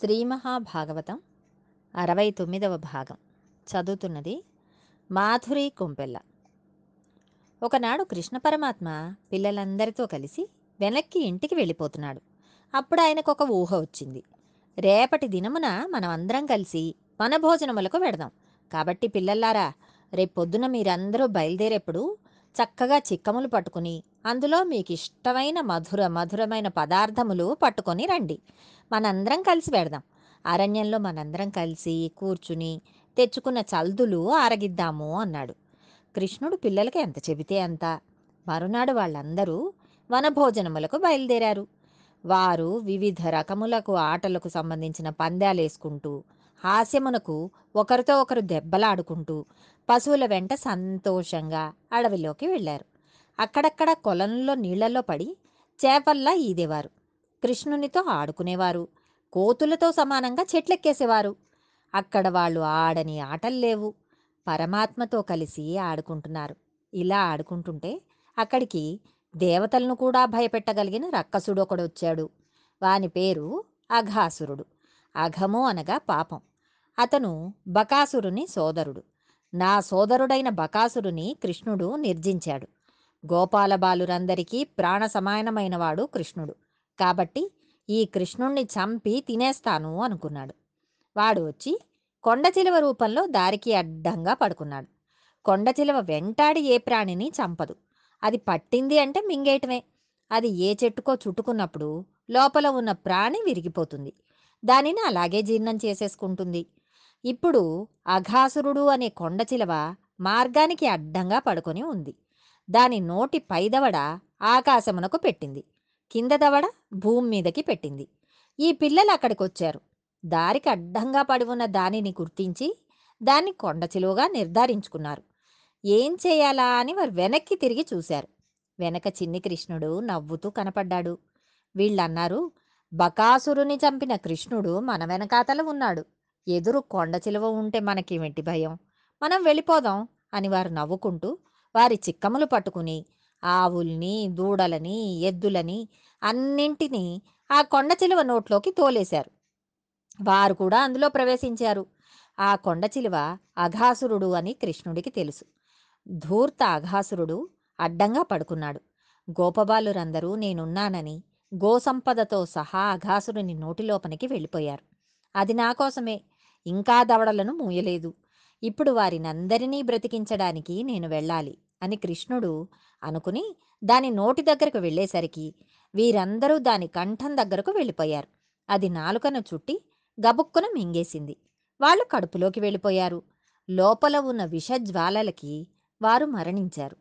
శ్రీ మహాభాగవతం అరవై తొమ్మిదవ భాగం. చదువుతున్నది మాధురి కొంపెల్ల. ఒకనాడు కృష్ణ పరమాత్మ పిల్లలందరితో కలిసి వెనక్కి ఇంటికి వెళ్ళిపోతున్నాడు. అప్పుడు ఆయనకు ఒక ఊహ వచ్చింది. రేపటి దినమున మనం అందరం కలిసి వనభోజనములకు వెడదాం. కాబట్టి పిల్లల్లారా రేపొద్దున మీరందరూ బయలుదేరేప్పుడు చక్కగా చిక్కములు పట్టుకుని అందులో మీకు ఇష్టమైన మధుర మధురమైన పదార్థములు పట్టుకొని రండి. మనందరం కలిసి పెడదాం. అరణ్యంలో మనందరం కలిసి కూర్చుని తెచ్చుకున్న చల్దులు ఆరగిద్దాము అన్నాడు. కృష్ణుడు పిల్లలకి ఎంత చెబితే అంత. మరునాడు వాళ్ళందరూ వనభోజనములకు బయలుదేరారు. వారు వివిధ రకములకు ఆటలకు సంబంధించిన పందాలేసుకుంటూ హాస్యమునకు ఒకరితో ఒకరు దెబ్బలాడుకుంటూ పశువుల వెంట సంతోషంగా అడవిలోకి వెళ్ళారు. అక్కడక్కడ కొలంలో నీళ్ళలో పడి చేపల్లా ఈదేవారు. కృష్ణునితో ఆడుకునేవారు. కోతులతో సమానంగా చెట్లెక్కేసేవారు. అక్కడ వాళ్ళు ఆడని ఆటలు లేవు. పరమాత్మతో కలిసి ఆడుకుంటున్నారు. ఇలా ఆడుకుంటుంటే అక్కడికి దేవతలను కూడా భయపెట్టగలిగిన రక్కసుడు ఒకడు వచ్చాడు వాని పేరు అఘాసురుడు. అఘము అనగా పాపం. అతను బకాసురుని సోదరుడు. నా సోదరుడైన బకాసురుని కృష్ణుడు నిర్జించాడు. గోపాలబాలురందరికీ ప్రాణ సమానమైనవాడు కృష్ణుడు. కాబట్టి ఈ కృష్ణుణ్ణి చంపి తినేస్తాను అనుకున్నాడు. వాడు వచ్చి కొండచిలువ రూపంలో దారికి అడ్డంగా పడుకున్నాడు. కొండచిలువ వెంటాడి ఏ ప్రాణిని చంపదు. అది పట్టింది అంటే మింగేయటమే. అది ఏ చెట్టుకో చుట్టుకున్నప్పుడు లోపల ఉన్న ప్రాణి విరిగిపోతుంది. దానిని అలాగే జీర్ణం చేసేసుకుంటుంది. ఇప్పుడు అఘాసురుడు అనే కొండచిలవ మార్గానికి అడ్డంగా పడుకొని ఉంది. దాని నోటి పైదవడ ఆకాశమునకు పెట్టింది. కింద దవడ భూమి మీదకి పెట్టింది. ఈ పిల్లలు అక్కడికొచ్చారు. దారికి అడ్డంగా పడి ఉన్న దానిని గుర్తించి దాన్ని కొండచిలువగా నిర్ధారించుకున్నారు. ఏం చేయాలా అని వారు వెనక్కి తిరిగి చూశారు. వెనక చిన్ని కృష్ణుడు నవ్వుతూ కనపడ్డాడు. వీళ్ళన్నారు బకాసురుని చంపిన కృష్ణుడు మన వెనకాతల ఉన్నాడు. ఎదురు కొండ చిలువ ఉంటే మనకేమిటి భయం? మనం వెళ్ళిపోదాం అని వారు నవ్వుకుంటూ వారి చిక్కములు పట్టుకుని ఆవుల్ని దూడలని ఎద్దులని అన్నింటినీ ఆ కొండ చిలువ నోట్లోకి తోలేశారు. వారు కూడా అందులో ప్రవేశించారు. ఆ కొండ చిలువ అఘాసురుడు అని కృష్ణుడికి తెలుసు. ధూర్త అఘాసురుడు అడ్డంగా పడుకున్నాడు. గోపబాలురందరూ నేనున్నానని గోసంపదతో సహా అఘాసురుని నోటిలోపనికి వెళ్ళిపోయారు. అది నా కోసమే. ఇంకా దవడలను మూయలేదు. ఇప్పుడు వారినందరినీ బ్రతికించడానికి నేను వెళ్ళాలి అని కృష్ణుడు అనుకుని దాని నోటి దగ్గరకు వెళ్ళేసరికి వీరందరూ దాని కంఠం దగ్గరకు వెళ్ళిపోయారు. అది నాలుకను చుట్టి గబుక్కున మింగేసింది. వాళ్ళు కడుపులోకి వెళ్ళిపోయారు. లోపల ఉన్న విషజ్వాలలకి వారు మరణించారు.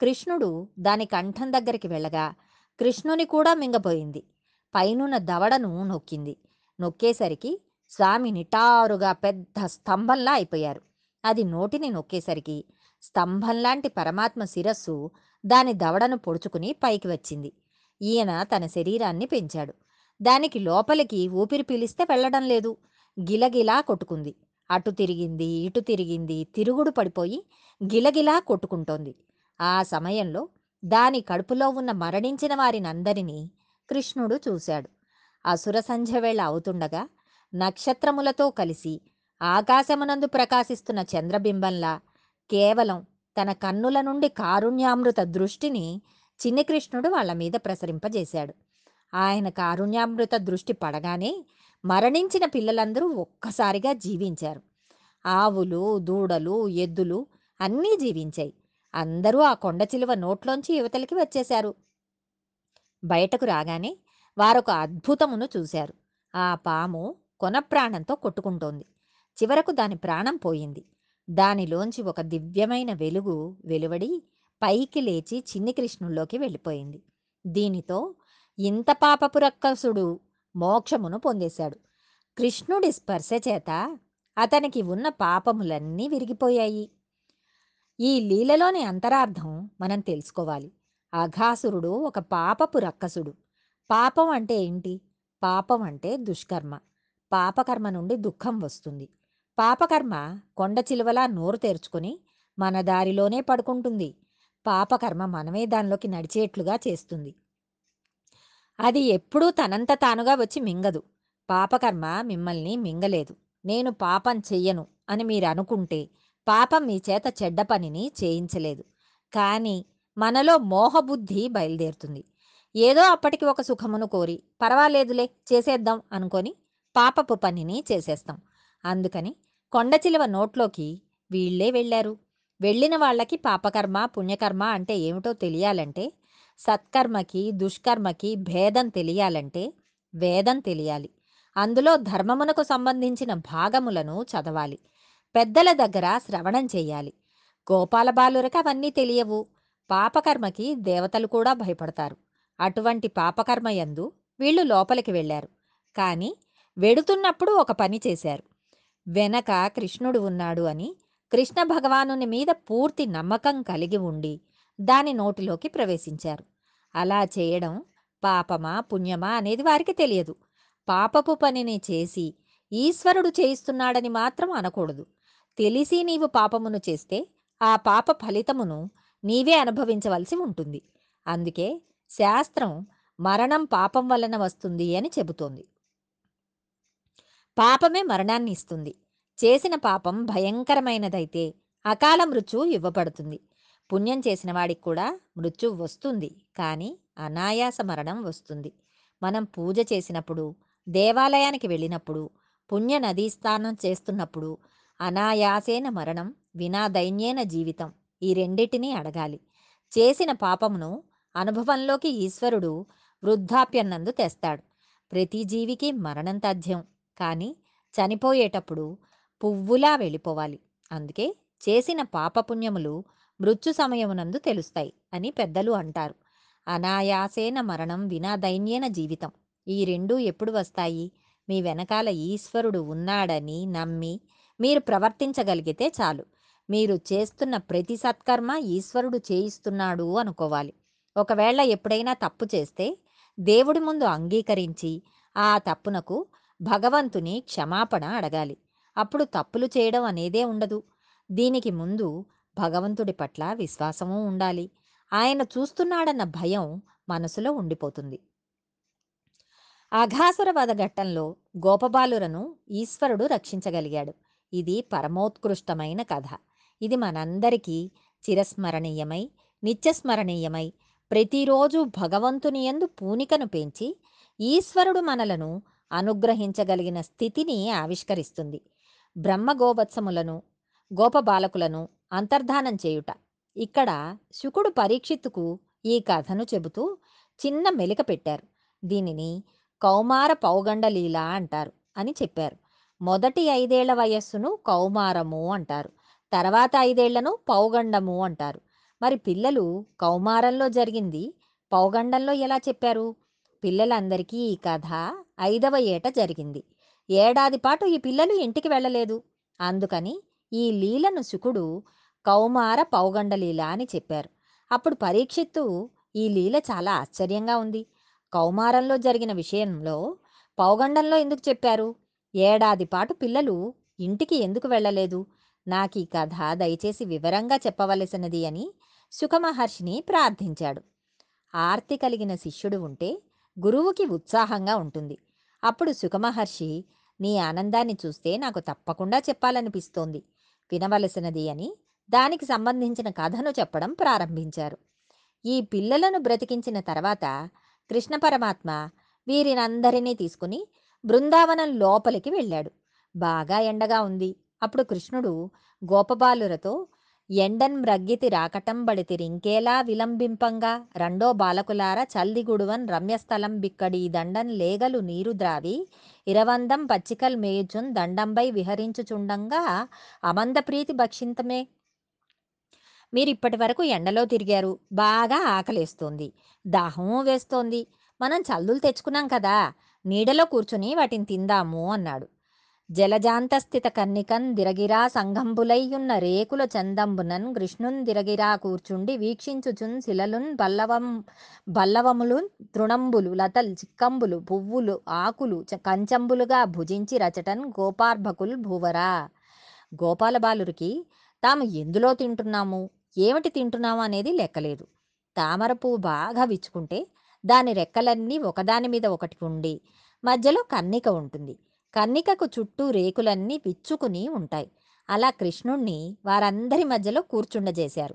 కృష్ణుడు దాని కంఠం దగ్గరికి వెళ్ళగా కృష్ణుని కూడా మింగపోయింది పైనున్న దవడను నొక్కింది. నొక్కేసరికి స్వామి నిటారుగా పెద్ద స్తంభంలా అయిపోయారు. అది నోటిని నొక్కేసరికి స్తంభంలాంటి పరమాత్మ శిరస్సు దాని దవడను పొడుచుకుని పైకి వచ్చింది. ఈయన తన శరీరాన్ని పెంచాడు. దానికి లోపలికి ఊపిరి పీలిస్తే వెళ్ళడం లేదు. గిలగిలా కొట్టుకుంది. అటు తిరిగింది ఇటు తిరిగింది తిరుగుడు పడిపోయి గిలగిలా కొట్టుకుంటోంది. ఆ సమయంలో దాని కడుపులో ఉన్న మరణించిన వారినందరినీ కృష్ణుడు చూశాడు. అసుర సంధ్య వేళ అవుతుండగా నక్షత్రములతో కలిసి ఆకాశమునందు ప్రకాశిస్తున్న చంద్రబింబంలా కేవలం తన కన్నుల నుండి కారుణ్యామృత దృష్టిని చిన్ని కృష్ణుడు వాళ్ళ మీద ప్రసరింపజేశాడు. ఆయన కారుణ్యామృత దృష్టి పడగానే మరణించిన పిల్లలందరూ ఒక్కసారిగా జీవించారు. ఆవులు దూడలు ఎద్దులు అన్నీ జీవించాయి. అందరూ ఆ కొండ చిలువ నోట్లోంచి యువతలకి వచ్చేశారు. బయటకు రాగానే వారొక అద్భుతమును చూశారు. ఆ పాము కొన ప్రాణంతో కొట్టుకుంటోంది. చివరకు దాని ప్రాణం పోయింది. దానిలోంచి ఒక దివ్యమైన వెలుగు వెలువడి పైకి లేచి చిన్ని కృష్ణుల్లోకి వెళ్ళిపోయింది. దీనితో ఇంత పాపపు రక్కసుడు మోక్షమును పొందేశాడు. కృష్ణుడి స్పర్శ చేత అతనికి ఉన్న పాపములన్నీ విరిగిపోయాయి. ఈ లీలలోని అంతరార్థం మనం తెలుసుకోవాలి. అఘాసురుడు ఒక పాపపు రక్కసుడు పాపం అంటే ఏంటి? పాపం అంటే దుష్కర్మ. పాపకర్మ నుండి దుఃఖం వస్తుంది. పాపకర్మ కొండ చిలువలా నోరు తెరుచుకొని మన దారిలోనే పడుకుంటుంది. పాపకర్మ మనమే దానిలోకి నడిచేట్లుగా చేస్తుంది. అది ఎప్పుడూ తనంత తానుగా వచ్చి మింగదు. పాపకర్మ మిమ్మల్ని మింగలేదు. నేను పాపం చెయ్యను అని మీరు అనుకుంటే పాపం మీ చేత చెడ్డ పనిని చేయించలేదు. కానీ మనలో మోహబుద్ధి బయలుదేరుతుంది. ఏదో అప్పటికి ఒక సుఖమును కోరి పర్వాలేదులే చేసేద్దాం అనుకొని పాపపు పనిని చేసేస్తాం. అందుకని కొండచిలువ నోట్లోకి వీళ్ళే వెళ్ళారు. వెళ్ళిన వాళ్ళకి పాపకర్మ పుణ్యకర్మ అంటే ఏమిటో తెలియాలంటే సత్కర్మకి దుష్కర్మకి భేదం తెలియాలంటే వేదం తెలియాలి. అందులో ధర్మమునకు సంబంధించిన భాగములను చదవాలి. పెద్దల దగ్గర శ్రవణం చేయాలి. గోపాల బాలురకు అవన్నీ తెలియవు. పాపకర్మకి దేవతలు కూడా భయపడతారు. అటువంటి పాపకర్మ యందు వీళ్ళు లోపలికి వెళ్ళారు. కానీ వెడుతున్నప్పుడు ఒక పని చేశారు. వెనక కృష్ణుడు ఉన్నాడు అని కృష్ణ భగవానుని మీద పూర్తి నమ్మకం కలిగి ఉండి దాని నోటిలోకి ప్రవేశించారు. అలా చేయడం పాపమా పుణ్యమా అనేది వారికి తెలియదు. పాపపు పనిని చేసి ఈశ్వరుడు చేయిస్తున్నాడని మాత్రం అనకూడదు. తెలిసి నీవు పాపమును చేస్తే ఆ పాప ఫలితమును నీవే అనుభవించవలసి ఉంటుంది. అందుకే శాస్త్రం మరణం పాపం వలన వస్తుంది అని చెబుతోంది. పాపమే మరణాన్ని ఇస్తుంది చేసిన పాపం భయంకరమైనదైతే అకాల మృత్యు ఇవ్వబడుతుంది. పుణ్యం చేసిన వాడికి కూడా మృత్యు వస్తుంది. కానీ అనాయాస మరణం వస్తుంది. మనం పూజ చేసినప్పుడు దేవాలయానికి వెళ్ళినప్పుడు పుణ్య నదీ స్నానం చేస్తున్నప్పుడు అనాయాసేన మరణం వినా దైన్యేన జీవితం ఈ రెండిటినీ అడగాలి. చేసిన పాపమును అనుభవంలోకి ఈశ్వరుడు వృద్ధాప్యన్నందు తెస్తాడు. ప్రతి జీవికి మరణం తథ్యం. కానీ చనిపోయేటప్పుడు పువ్వులా వెళ్ళిపోవాలి. అందుకే చేసిన పాపపుణ్యములు మృత్యు సమయమునందు తెలుస్తాయి అని పెద్దలు అంటారు. అనాయాసేన మరణం వినా దైన్యేన జీవితం. ఈ రెండూ ఎప్పుడు వస్తాయి? మీ వెనకాల ఈశ్వరుడు ఉన్నాడని నమ్మి మీరు ప్రవర్తించగలిగితే చాలు. మీరు చేస్తున్న ప్రతి సత్కర్మ ఈశ్వరుడు చేయిస్తున్నాడు అనుకోవాలి. ఒకవేళ ఎప్పుడైనా తప్పు చేస్తే దేవుడి ముందు అంగీకరించి ఆ తప్పునకు భగవంతుని క్షమాపణ అడగాలి. అప్పుడు తప్పులు చేయడం అనేదే ఉండదు. దీనికి ముందు భగవంతుడి పట్ల విశ్వాసము ఉండాలి. ఆయన చూస్తున్నాడన్న భయం మనసులో ఉండిపోతుంది. అఘాసురవధ వధఘట్టంలో గోపబాలురను ఈశ్వరుడు రక్షించగలిగాడు. ఇది పరమోత్కృష్టమైన కథ. ఇది మనందరికీ చిరస్మరణీయమై నిత్యస్మరణీయమై ప్రతిరోజు భగవంతుని యందు పూనికను పెంచి ఈశ్వరుడు మనలను అనుగ్రహించగలిగిన స్థితిని ఆవిష్కరిస్తుంది. బ్రహ్మ గోవత్సములను గోపబాలకులను అంతర్ధానం చేయుట. ఇక్కడ శుకుడు పరీక్షిత్తుకు ఈ కథను చెబుతూ చిన్న మెలిక పెట్టారు. దీనిని కౌమార పౌగండలీల అంటారు అని చెప్పారు. మొదటి ఐదేళ్ళ వయస్సును కౌమారము అంటారు. తర్వాత ఐదేళ్ళను పౌగండము అంటారు. మరి పిల్లలు కౌమారంలో జరిగింది పౌగండంలో ఎలా చెప్పారు? పిల్లలందరికీ ఈ కథ ఐదవ ఏట జరిగింది. ఏడాది పాటు ఈ పిల్లలు ఇంటికి వెళ్ళలేదు. అందుకని ఈ లీలను శుకుడు కౌమార పౌగండలీల అని చెప్పారు. అప్పుడు పరీక్షిత్తు ఈ లీల చాలా ఆశ్చర్యంగా ఉంది. కౌమారంలో జరిగిన విషయంలో పౌగండంలో ఎందుకు చెప్పారు? ఏడాది పాటు పిల్లలు ఇంటికి ఎందుకు వెళ్ళలేదు? నాకు ఈ కథ దయచేసి వివరంగా చెప్పవలసినది అని సుఖమహర్షిని ప్రార్థించాడు. ఆర్తి కలిగిన శిష్యుడు ఉంటే గురువుకి ఉత్సాహంగా ఉంటుంది. అప్పుడు సుఖమహర్షి నీ ఆనందాన్ని చూస్తే నాకు తప్పకుండా చెప్పాలనిపిస్తోంది. వినవలసినది అని దానికి సంబంధించిన కథను చెప్పడం ప్రారంభించారు. ఈ పిల్లలను బ్రతికించిన తర్వాత కృష్ణ పరమాత్మ వీరినందరినీ తీసుకుని బృందావనం లోపలికి వెళ్ళాడు. బాగా ఎండగా ఉంది. అప్పుడు కృష్ణుడు గోపబాలురతో ఎండన్ మ్రగ్గితి రాకటం బడితిరింకేలా విలంబింపంగా? రెండో బాలకులార చల్దిగుడువన్ రమ్యస్థలం బిక్కడి దండన్ లేగలు నీరు ద్రావి. ఇరవందం పచ్చికల్ మేయుచున్ దండంపై విహరించుచుండంగా అమంద ప్రీతి భక్షింతమే. మీరు ఇప్పటి వరకు ఎండలో తిరిగారు. బాగా ఆకలేస్తోంది. దాహం వేస్తోంది. మనం చల్లులు తెచ్చుకున్నాం కదా. నీడలో కూర్చుని వాటిని తిందాము అన్నాడు. జలజాంతస్థిత కన్నికన్ దిరగిరా సంఘంబులైయున్న రేకుల చందంబునన్ కృష్ణున్ దిరగిరా కూర్చుండి వీక్షించుచున్ శిలలున్ బల్లవం బల్లవములు తృణంబులు లతల్ చిక్కంబులు పువ్వులు ఆకులు కంచంబులుగా భుజించి రచటన్ గోపార్భకుల్ భూవరా. గోపాలబాలురికి తాము ఎందులో తింటున్నాము? ఏమిటి తింటున్నాము అనేది లెక్కలేదు. తామర పువ్వు బాగా విచ్చుకుంటే దాని రెక్కలన్నీ ఒకదాని మీద ఒకటి ఉండి మధ్యలో కన్నిక ఉంటుంది. కన్నికకు చుట్టూ రేకులన్నీ విచ్చుకుని ఉంటాయి. అలా కృష్ణుణ్ణి వారందరి మధ్యలో కూర్చుండజేశారు.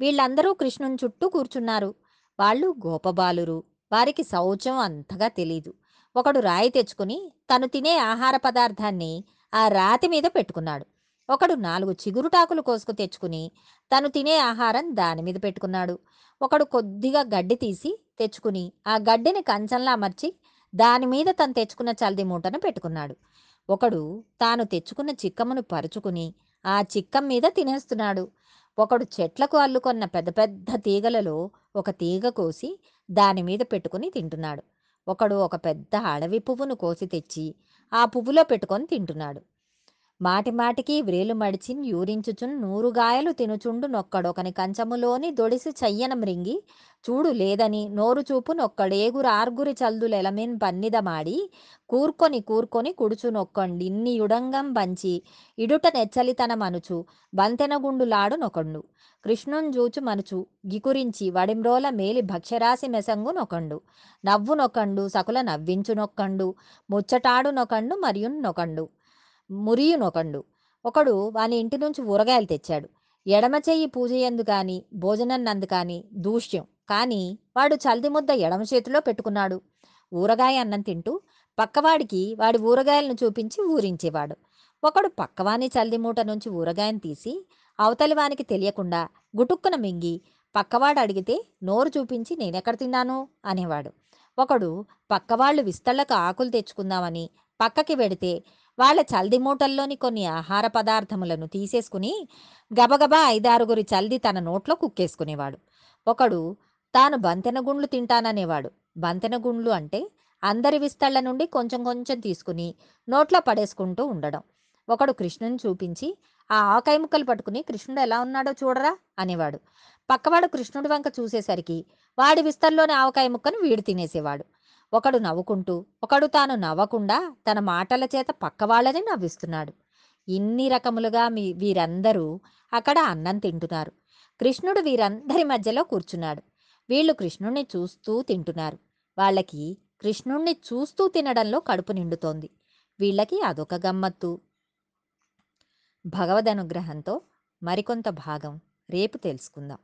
వీళ్ళందరూ కృష్ణుని చుట్టూ కూర్చున్నారు. వాళ్ళు గోపబాలురు. వారికి శౌచం అంతగా తెలీదు. ఒకడు రాయి తెచ్చుకుని తను తినే ఆహార పదార్థాన్ని ఆ రాతి మీద పెట్టుకున్నాడు. ఒకడు నాలుగు చిగురుటాకులు కోసుకు తెచ్చుకుని తను తినే ఆహారం దాని మీద పెట్టుకున్నాడు. ఒకడు కొద్దిగా గడ్డి తీసి తెచ్చుకుని ఆ గడ్డిని కంచంలా అమర్చి దాని మీద తను తెచ్చుకున్న చల్ది మూటను పెట్టుకున్నాడు. ఒకడు తాను తెచ్చుకున్న చిక్కమును పరుచుకుని ఆ చిక్కం మీద తినేస్తున్నాడు. ఒకడు చెట్లకు అల్లుకొన్న పెద్ద పెద్ద తీగలలో ఒక తీగ కోసి దాని మీద పెట్టుకుని తింటున్నాడు. ఒకడు ఒక పెద్ద అడవి పువ్వును కోసి తెచ్చి ఆ పువ్వులో పెట్టుకొని తింటున్నాడు. మాటి మాటికి వ్రేలు మడిచిన్ యూరించుచున్ నూరుగాయలు తినుచుండు నొక్కడొకని కంచములోని దొడిసి చెయ్యన మృంగి చూడు లేదని నోరు చూపు నొక్కడేగురు ఆర్గురి చల్దులెలమిన్ పన్నిదమాడి కూర్కొని కూర్కొని కుడుచు నొక్కండి. ఇన్ని యుడంగం బంచి ఇడుట నెచ్చలితన మనుచు బంతెనగుండులాడు నొకండు. కృష్ణున్ జూచు మనుచు గికురించి వడింబ్రోల మేలి భక్ష్యరాశి మెసంగు నొకండు. నవ్వు నొకండు సకుల నవ్వించు నొక్కండు ముచ్చటాడు నొకండు మరియు నొకండు. మురియునొకండు. ఒకడు వాని ఇంటి నుంచి ఊరగాయలు తెచ్చాడు. ఎడమ చెయ్యి పూజయందు కాని భోజనం నందు కాని దూష్యం. కానీ వాడు చల్ది ముద్ద ఎడమ చేతిలో పెట్టుకున్నాడు. ఊరగాయ అన్నం తింటూ పక్కవాడికి వాడి ఊరగాయలను చూపించి ఊరించేవాడు. ఒకడు పక్కవాని చల్ది మూట నుంచి ఊరగాయను తీసి అవతలి వానికి తెలియకుండా గుటుక్కున మింగి పక్కవాడు అడిగితే నోరు చూపించి నేనెక్కడ తిన్నాను? అనేవాడు. ఒకడు పక్కవాళ్ళు విస్తళ్ళకు ఆకులు తెచ్చుకుందామని పక్కకి వెడితే వాళ్ళ చల్ది మూటల్లోని కొన్ని ఆహార పదార్థములను తీసేసుకుని గబగబా ఐదారుగురి చల్ది తన నోట్లో కుక్కేసుకునేవాడు. ఒకడు తాను బంతెన గుండ్లు తింటాననేవాడు. బంతెన గుండ్లు అంటే అందరి విస్తళ్ళ నుండి కొంచెం కొంచెం తీసుకుని నోట్లో పడేసుకుంటూ ఉండడం. ఒకడు కృష్ణుని చూపించి ఆ ఆకాయ ముక్కలు పట్టుకుని కృష్ణుడు ఎలా ఉన్నాడో చూడరా అనేవాడు. పక్కవాడు కృష్ణుడి వంక చూసేసరికి వాడి విస్తల్లోని ఆవకాయ ముక్కను వీడు తినేసేవాడు. ఒకడు నవ్వుకుంటూ ఒకడు తాను నవ్వకుండా తన మాటల చేత పక్కవాళ్ళని నవ్విస్తున్నాడు. ఇన్ని రకములుగా మీ వీరందరూ అక్కడ అన్నం తింటున్నారు. కృష్ణుడు వీరందరి మధ్యలో కూర్చున్నాడు. వీళ్ళు కృష్ణుణ్ణి చూస్తూ తింటున్నారు. వాళ్ళకి కృష్ణుణ్ణి చూస్తూ తినడంలో కడుపు నిండుతోంది. వీళ్ళకి అదొక గమ్మత్తు. భగవద్ అనుగ్రహంతో మరికొంత భాగం రేపు తెలుసుకుందాం.